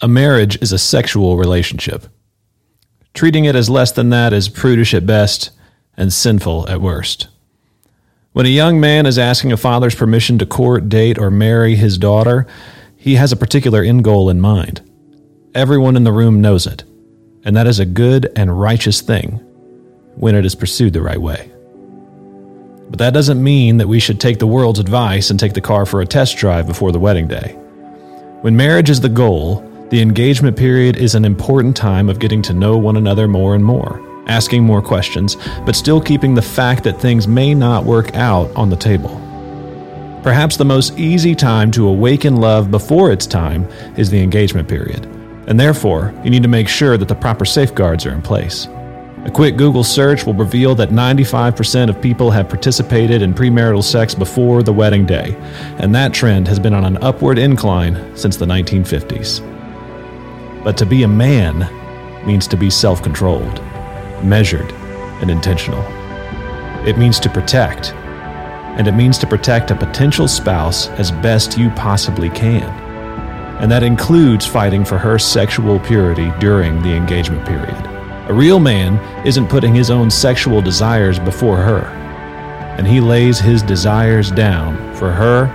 A marriage is a sexual relationship. Treating it as less than that is prudish at best and sinful at worst. When a young man is asking a father's permission to court, date, or marry his daughter, he has a particular end goal in mind. Everyone in the room knows it, and that is a good and righteous thing when it is pursued the right way. But that doesn't mean that we should take the world's advice and take the car for a test drive before the wedding day. When marriage is the goal, the engagement period is an important time of getting to know one another more and more, asking more questions, but still keeping the fact that things may not work out on the table. Perhaps the most easy time to awaken love before its time is the engagement period, and therefore, you need to make sure that the proper safeguards are in place. A quick Google search will reveal that 95% of people have participated in premarital sex before the wedding day, and that trend has been on an upward incline since the 1950s. But to be a man means to be self controlled, measured, and intentional. It means to protect, and it means to protect a potential spouse as best you possibly can. And that includes fighting for her sexual purity during the engagement period. A real man isn't putting his own sexual desires before her, and he lays his desires down for her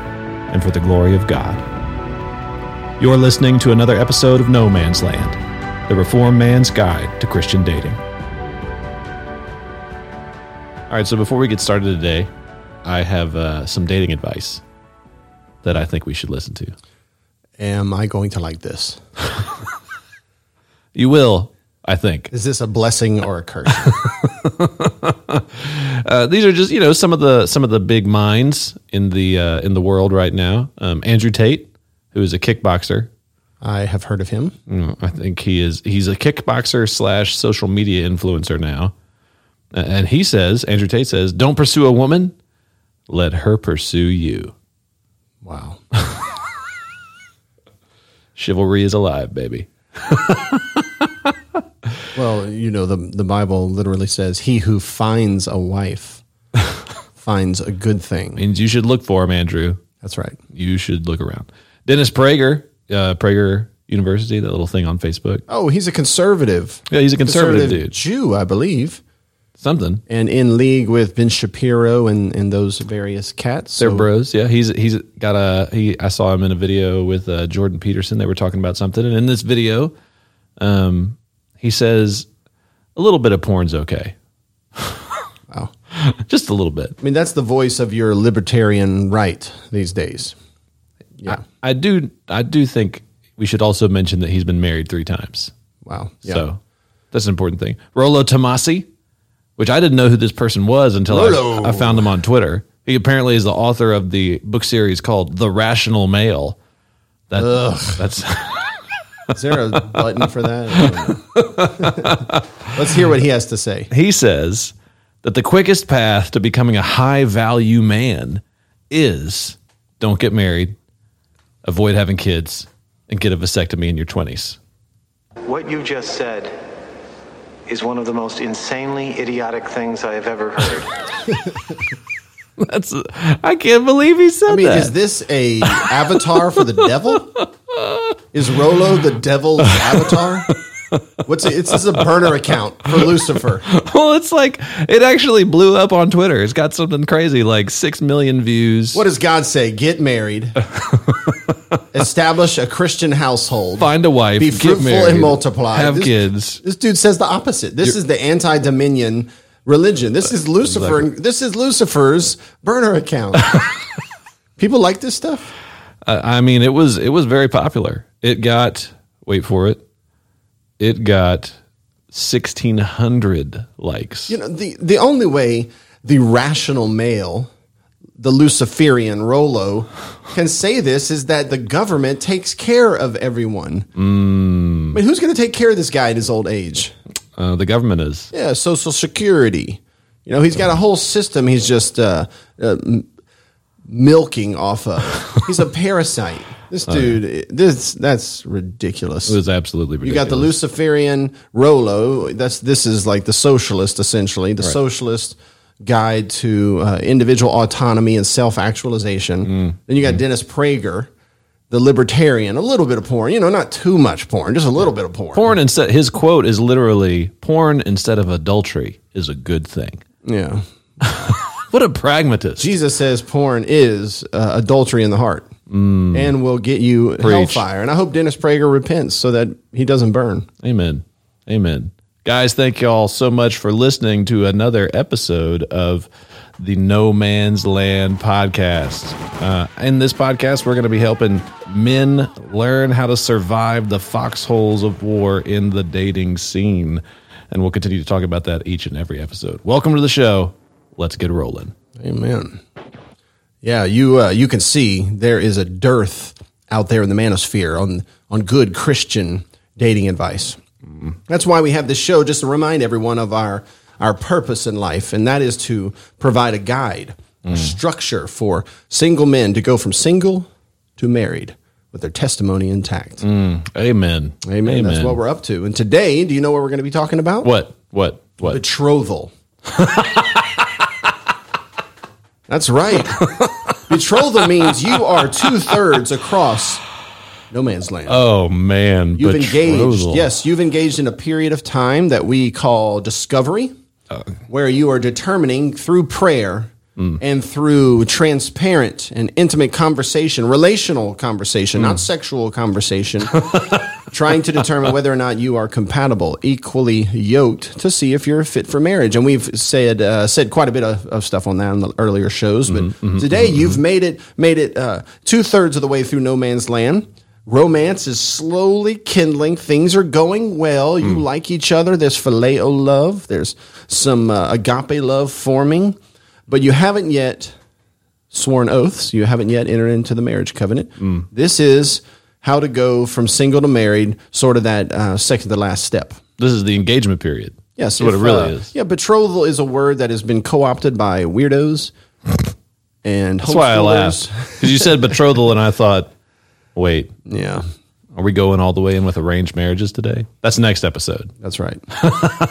and for the glory of God. You're listening to another episode of No Man's Land, the Reformed Man's Guide to Christian Dating. All right, so before we get started today, I have uh, some dating advice that I think we should listen to. Am I going to like this? You will, I think. Is this a blessing or a curse? Uh, these are just you know some of the some of the big minds in the uh, in the world right now. Um, Andrew Tate, who is a kickboxer. I have heard of him. Mm, I think he is he's a kickboxer slash social media influencer now. And he says, Andrew Tate says, don't pursue a woman, let her pursue you. Wow. Chivalry is alive, baby. Well, you know, the, the Bible literally says, He who finds a wife finds a good thing. Means you should look for him, Andrew. That's right. You should look around. Dennis Prager, uh, Prager University, that little thing on Facebook. Oh, he's a conservative. Yeah, he's a conservative, dude. Jew, I believe, Something. and in league with Ben Shapiro and, and those various cats. They're So- bros. Yeah, he's he's got a he. I saw him in a video with uh, Jordan Peterson. They were talking about something, and in this video, um, he says a little bit of porn's okay, wow. just a little bit. I mean, that's the voice of your libertarian right these days. Yeah. I, I do I do think we should also mention that he's been married three times. Wow. Yeah. So that's an important thing. Rollo Tomassi, which I didn't know who this person was until I, I found him on Twitter. He apparently is the author of the book series called The Rational Male. That, that's Is there a button for that? I don't know. Let's hear what he has to say. he says that the quickest path to becoming a high value man is don't get married, avoid having kids, and get a vasectomy in your 20s. What you just said is one of the most insanely idiotic things I have ever heard. That's I can't believe he said that. I mean, that. is this a avatar for the devil? Is Rollo the devil's avatar? What's it? It's just a burner account for Lucifer. well, it's like it actually blew up on Twitter. It's got something crazy like 6 million views. What does God say? Get married, establish a Christian household, Find a wife, be fruitful married, and multiply, have This- kids. This dude says the opposite. This is the anti-dominion religion. This is Lucifer. This is Lucifer's burner account. People like this stuff. Uh, I mean, it was it was very popular. It got wait for it. It got 1600 likes. You know, the the only way the rational male, the Luciferian Rollo, can say this is that the government takes care of everyone. I mean, who's going to take care of this guy at his old age? Uh, the government is. Yeah, Social Security. You know, he's got a whole system. He's just uh, uh, milking off of. He's a parasite. This dude, this that's ridiculous. It was absolutely ridiculous. You got the Luciferian Rollo. That's this is like the socialist, essentially, the socialist guide to uh, individual autonomy and self actualization. Mm. Then you got Dennis Prager, the libertarian, a little bit of porn, you know, not too much porn, just a little bit of porn. Porn instead. His quote is literally porn instead of adultery is a good thing. Yeah. What a pragmatist. Jesus says porn is uh, adultery in the heart and will get you hellfire. And I hope Dennis Prager repents so that he doesn't burn. Amen. Amen. Guys, thank you all so much for listening to another episode of the No Man's Land podcast. Uh, in this podcast, we're going to be helping men learn how to survive the foxholes of war in the dating scene. And we'll continue to talk about that each and every episode. Welcome to the show. Let's get rolling. Amen. Yeah, you uh, you can see there is a dearth out there in the manosphere on on good Christian dating advice. That's why we have this show just to remind everyone of our our purpose in life, and that is to provide a guide, a structure for single men to go from single to married with their testimony intact. Amen. Amen. That's what we're up to. And today, do you know what we're going to be talking about? What? What? What? Betrothal. That's right. Betrothal means you are two thirds across no man's land. Oh man, you've engaged. Yes, you've engaged in a period of time that we call discovery, uh. where you are determining through prayer mm. and through transparent and intimate conversation, relational conversation, not mm. sexual conversation, trying to determine whether or not you are compatible, equally yoked, to see if you're fit for marriage. And we've said uh, said quite a bit of, of stuff on that in the earlier shows, but today you've made it made it uh, two thirds of the way through no man's land. Romance is slowly kindling. Things are going well. You like each other. There's phileo love. There's some uh, agape love forming, but you haven't yet sworn oaths. You haven't yet entered into the marriage covenant. This is how to go from single to married, sort of that uh, second to last step. This is the engagement period. Yes, That's what it really uh, is. Yeah, betrothal is a word that has been co-opted by weirdos and That's why I laughed because you said betrothal, and I thought, wait, Yeah, are we going all the way in with arranged marriages today? That's the next episode. That's right.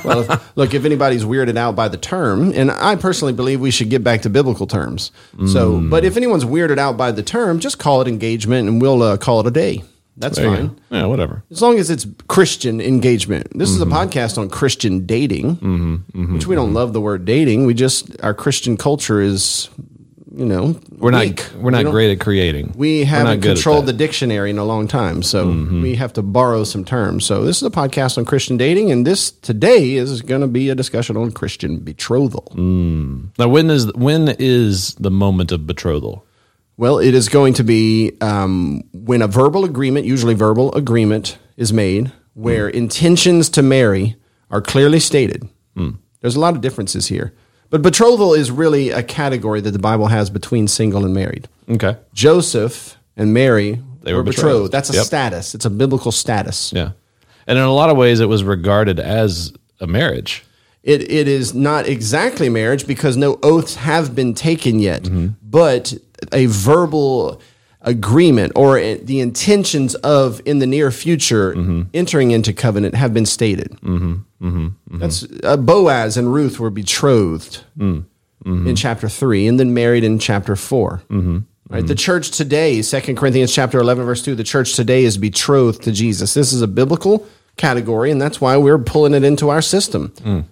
well, if, look, if anybody's weirded out by the term, and I personally believe we should get back to biblical terms. So, Mm. but if anyone's weirded out by the term, just call it engagement, and we'll uh, call it a day. That's There fine. Yeah, whatever. As long as it's Christian engagement. This is a Mm-hmm. podcast on Christian dating, which we don't love the word dating. We just our Christian culture is, you know, We're not weak. we're not We great at creating. We haven't not good at controlled the. Mm-hmm. dictionary in a long time, so we have to borrow some terms. So this is a podcast on Christian dating, and this today is going to be a discussion on Christian betrothal. Now, when is when is the moment of betrothal? Well, it is going to be um, when a verbal agreement, usually verbal agreement, is made where intentions to marry are clearly stated. There's a lot of differences here. But betrothal is really a category that the Bible has between single and married. Okay. Joseph and Mary They were, were betrothed. betrothed. That's a Yep. status. It's a biblical status. Yeah, and in a lot of ways, it was regarded as a marriage. It, it is not exactly marriage because no oaths have been taken yet, mm-hmm. but a verbal agreement or the intentions of in the near future mm-hmm. entering into covenant have been stated. Mm-hmm. Mm-hmm, mm-hmm. That's uh, Boaz and Ruth were betrothed mm, mm-hmm. in chapter three, and then married in chapter 4 Right, the church today, Second Corinthians chapter eleven, verse two. The church today is betrothed to Jesus. This is a biblical category, and that's why we're pulling it into our system mm.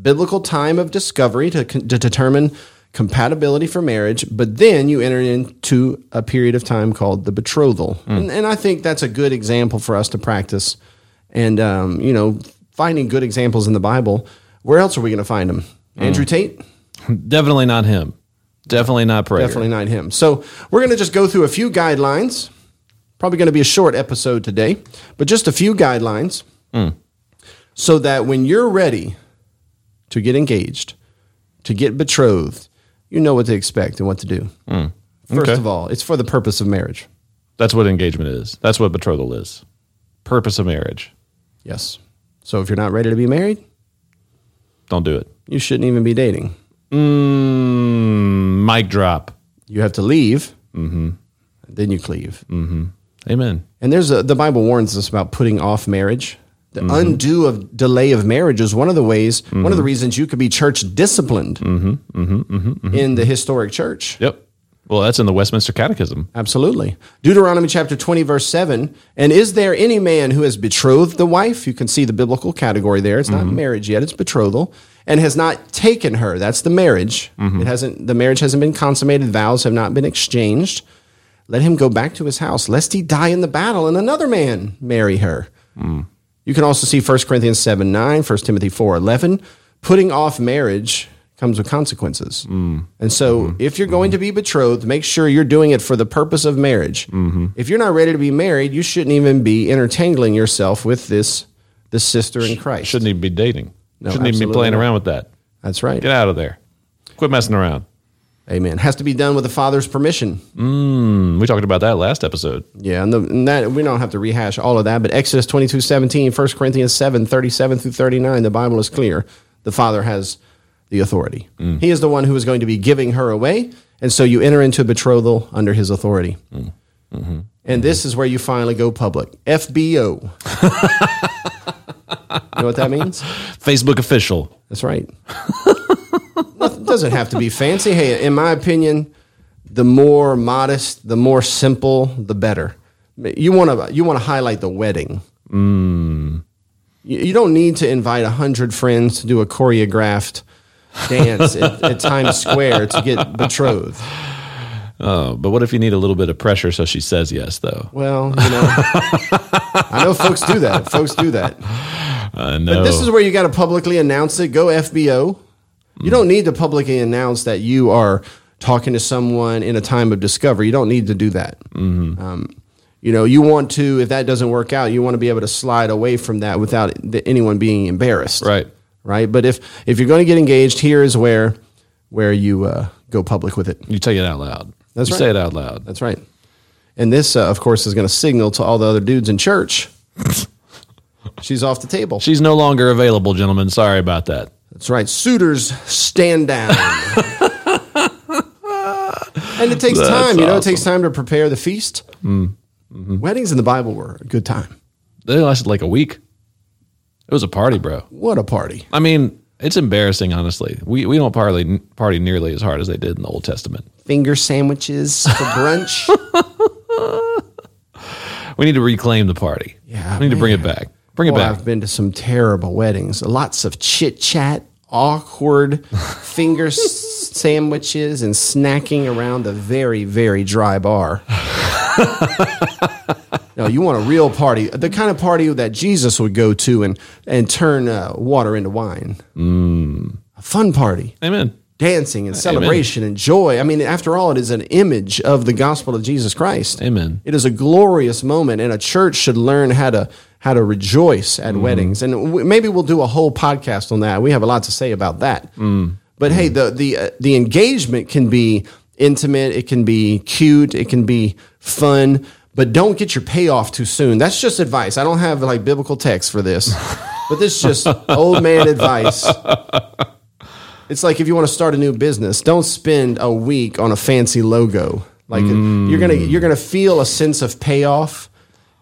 biblical time of discovery to, to determine compatibility for marriage, but then you enter into a period of time called the betrothal. Mm. And, and I think that's a good example for us to practice. And, um, you know, finding good examples in the Bible, where else are we going to find them? Hmm. Andrew Tate? Definitely not him. Definitely not Prager. Definitely not him. So we're going to just go through a few guidelines. Probably going to be a short episode today, but just a few guidelines hmm. so that when you're ready to get engaged, to get betrothed, you know what to expect and what to do. Hmm. First Okay. of all, it's for the purpose of marriage. That's what engagement is. That's what betrothal is. Purpose of marriage. Yes. So if you're not ready to be married, Don't do it. you shouldn't even be dating. Mm, mic drop. You have to leave, mm-hmm. then you cleave. Mm-hmm. Amen. And there's a, the Bible warns us about putting off marriage. The mm-hmm. undue of delay of marriage is one of the ways, one of the reasons you could be church disciplined in the historic church. Yep. Well, that's in the Westminster Catechism. Absolutely. Deuteronomy chapter 20, verse 7. And is there any man who has betrothed the wife? You can see the biblical category there. It's not mm-hmm. marriage yet, it's betrothal. And has not taken her. That's the marriage. Mm-hmm. It hasn't the marriage hasn't been consummated, vows have not been exchanged. Let him go back to his house, lest he die in the battle and another man marry her. Mm. You can also see 1 Corinthians 7 9, 1 Timothy 4 11. Putting off marriage comes with consequences. Mm. And so, mm-hmm. if you're going to be betrothed, make sure you're doing it for the purpose of marriage. Mm-hmm. If you're not ready to be married, you shouldn't even be intertangling yourself with this, this sister in Christ. Shouldn't even be dating. No, Shouldn't even be playing not. around with that. That's right. Get out of there. Quit messing around. Amen. Has to be done with the father's permission. Mm, we talked about that last episode. Yeah, and, the, and that we don't have to rehash all of that, but Exodus 22 17, 1 Corinthians 7 37 through 39, the Bible is clear. The father has the authority. Mm. He is the one who is going to be giving her away, and so you enter into a betrothal under his authority. Mm. Mm-hmm. And this mm-hmm. is where you finally go public. FBO. you know what that means? Facebook official. That's right. It doesn't have to be fancy. Hey, in my opinion, the more modest, the more simple, the better. You want to you want to highlight the wedding. Mm. You, you don't need to invite a hundred friends to do a choreographed dance at, at Times Square to get betrothed. Oh, but what if you need a little bit of pressure so she says yes, though? Well, you know, I know folks do that. Folks do that. I know. But this is where you got to publicly announce it. Go FBO. You don't need to publicly announce that you are talking to someone in a time of discovery. You don't need to do that. Um, you know, you want to, if that doesn't work out, you want to be able to slide away from that without anyone being embarrassed. Right. Right. But if if you're going to get engaged, here is where where you uh, go public with it. you tell it out loud. That's you right. say it out loud. That's right. And this, uh, of course, is going to signal to all the other dudes in church. She's off the table. She's no longer available, gentlemen. Sorry about that. That's right. Suitors stand down. and it takes That's time. You know, it takes time to prepare the feast. Weddings in the Bible were a good time. They lasted like a week. It was a party, bro. What a party. I mean, it's embarrassing, honestly. We we don't party party nearly as hard as they did in the Old Testament. Finger sandwiches for brunch. We need to reclaim the party. Yeah, we need to bring it back. Bring it Boy, back. I've been to some terrible weddings. Lots of chit chat, awkward finger sandwiches, and snacking around a very, very dry bar. no, you want a real party, the kind of party that Jesus would go to and and turn uh, water into wine. Mm. A fun party, Amen. dancing and celebration and joy. I mean, after all, it is an image of the gospel of Jesus Christ. Amen. It is a glorious moment, and a church should learn how to how to rejoice at weddings. And w- maybe we'll do a whole podcast on that. We have a lot to say about that. But hey, the the uh, the engagement can be intimate. It can be cute. It can be fun. But don't get your payoff too soon. That's just advice. I don't have like biblical text for this, but this is just old man advice. It's like if you want to start a new business, don't spend a week on a fancy logo. Like mm. you're gonna you're gonna feel a sense of payoff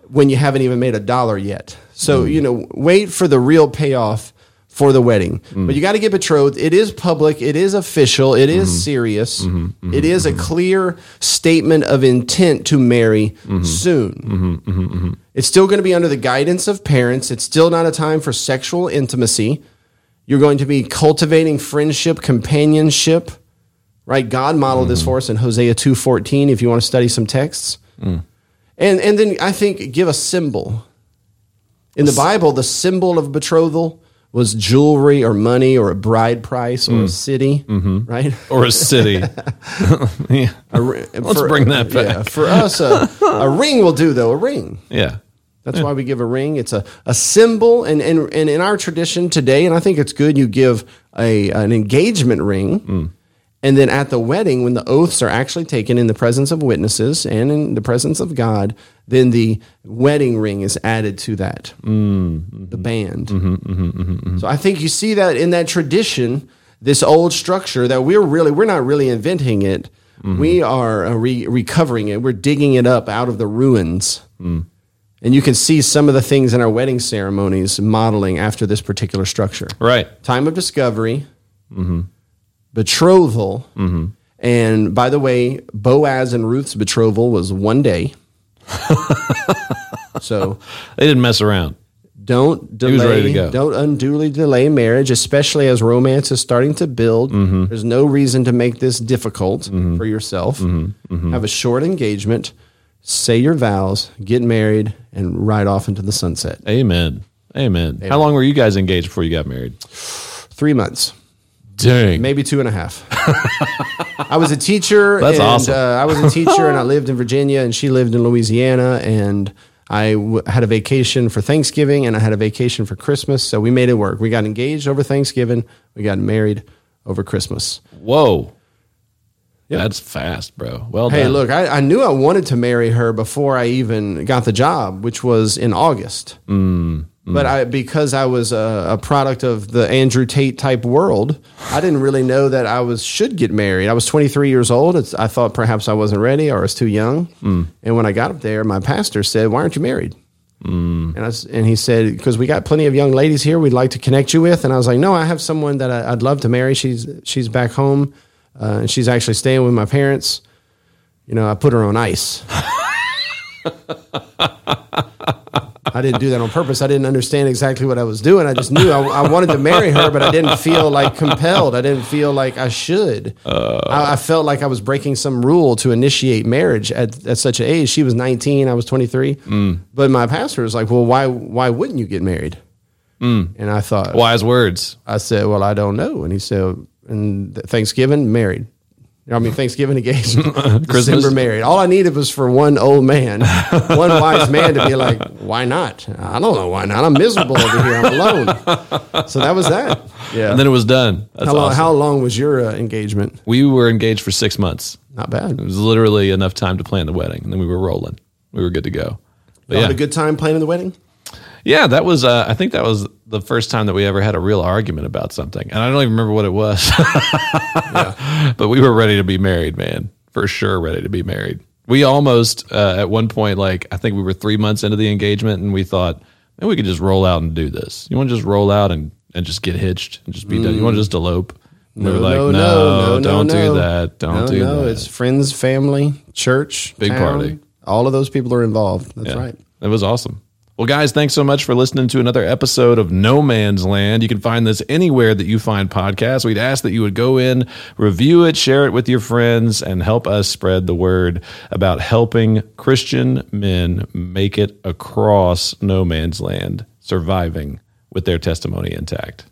when you haven't even made a dollar yet. So mm. you know, wait for the real payoff for the wedding. Mm. But you got to get betrothed. It is public. It is official. It is mm-hmm. serious. Mm-hmm. Mm-hmm. It is a clear statement of intent to marry soon. It's still going to be under the guidance of parents. It's still not a time for sexual intimacy. You're going to be cultivating friendship, companionship, right? God modeled this for us in Hosea 2:14 if you want to study some texts. Mm. And and then I think give a symbol. In the Bible, the symbol of betrothal was jewelry or money or a bride price or a mm. city, mm-hmm. right? Or a city. yeah. A Let's bring that back. Yeah, for us, a, a ring will do though. A ring. Yeah. That's why we give a ring. It's a, a symbol, and, and and in our tradition today, and I think it's good. You give a an engagement ring, mm. And then at the wedding, when the oaths are actually taken in the presence of witnesses and in the presence of God, then the wedding ring is added to that, the band. Mm-hmm, mm-hmm, mm-hmm, so I think you see that in that tradition, this old structure that we're really we're not really inventing it. We are uh, re- recovering it. We're digging it up out of the ruins. Mm. And you can see some of the things in our wedding ceremonies modeling after this particular structure. Right. Time of discovery, betrothal, and And by the way, Boaz and Ruth's betrothal was one day. so They didn't mess around. don't delay, was ready to go. don't unduly delay marriage, especially as romance is starting to build. Mm-hmm. There's no reason to make this difficult for yourself. Mm-hmm. Have a short engagement, say your vows, get married, and ride off into the sunset. Amen. Amen. How long were you guys engaged before you got married? Three months. Dang. maybe two and a half. I was a teacher. That's and, awesome. Uh, I was a teacher, and I lived in Virginia, and she lived in Louisiana, and I w- had a vacation for Thanksgiving, and I had a vacation for Christmas, so we made it work. We got engaged over Thanksgiving. We got married over Christmas. Whoa. That's fast, bro. Well Hey, done. look, I, I knew I wanted to marry her before I even got the job, which was in August. Mm, But I, because I was a, a product of the Andrew Tate type world, I didn't really know that I was should get married. I was 23 years old. It's, I thought perhaps I wasn't ready or I was too young. Mm. And when I got up there, my pastor said, "Why aren't you married?" And I and he said, "Because we got plenty of young ladies here, we'd like to connect you with." And I was like, "No, I have someone that I, I'd love to marry. She's she's back home, uh, and she's actually staying with my parents." You know, I put her on ice. I didn't do that on purpose. I didn't understand exactly what I was doing. I just knew I, I wanted to marry her, but I didn't feel like compelled. I didn't feel like I should. Uh. I, I felt like I was breaking some rule to initiate marriage at, at such an age. She was 19, I was 23. Mm. But my pastor was like, "Well, why why wouldn't you get married?" Mm. And I thought, Wise words. I said, "Well, I don't know." And he said, "And Thanksgiving, married." I mean, Thanksgiving engaged, December married. All I needed was for one old man, one wise man to be like, "Why not?" I don't know why not. I'm miserable over here. I'm alone. So that was that. Yeah. And then it was done. That's how, long, awesome. how long was your uh, engagement? we were engaged for six months. Not bad. It was literally enough time to plan the wedding, and then we were rolling. We were good to go. But You yeah, had a good time planning the wedding. yeah, that was. Uh, I think that was the first time that we ever had a real argument about something, and I don't even remember what it was. But we were ready to be married, man, for sure, ready to be married. We almost uh, at one point, like I think we were three months into the engagement, and we thought, man, we could just roll out and do this. You want to just roll out and and just get hitched and just be done. You want to just elope? And we were like, no, no, don't do that. Don't no, do no. that. It's friends, family, church, Big town. party. All of those people are involved. That's Yeah. right. It was awesome. Well, guys, thanks so much for listening to another episode of No Man's Land. You can find this anywhere that you find podcasts. We'd ask that you would go in, review it, share it with your friends, and help us spread the word about helping Christian men make it across No Man's Land, surviving with their testimony intact.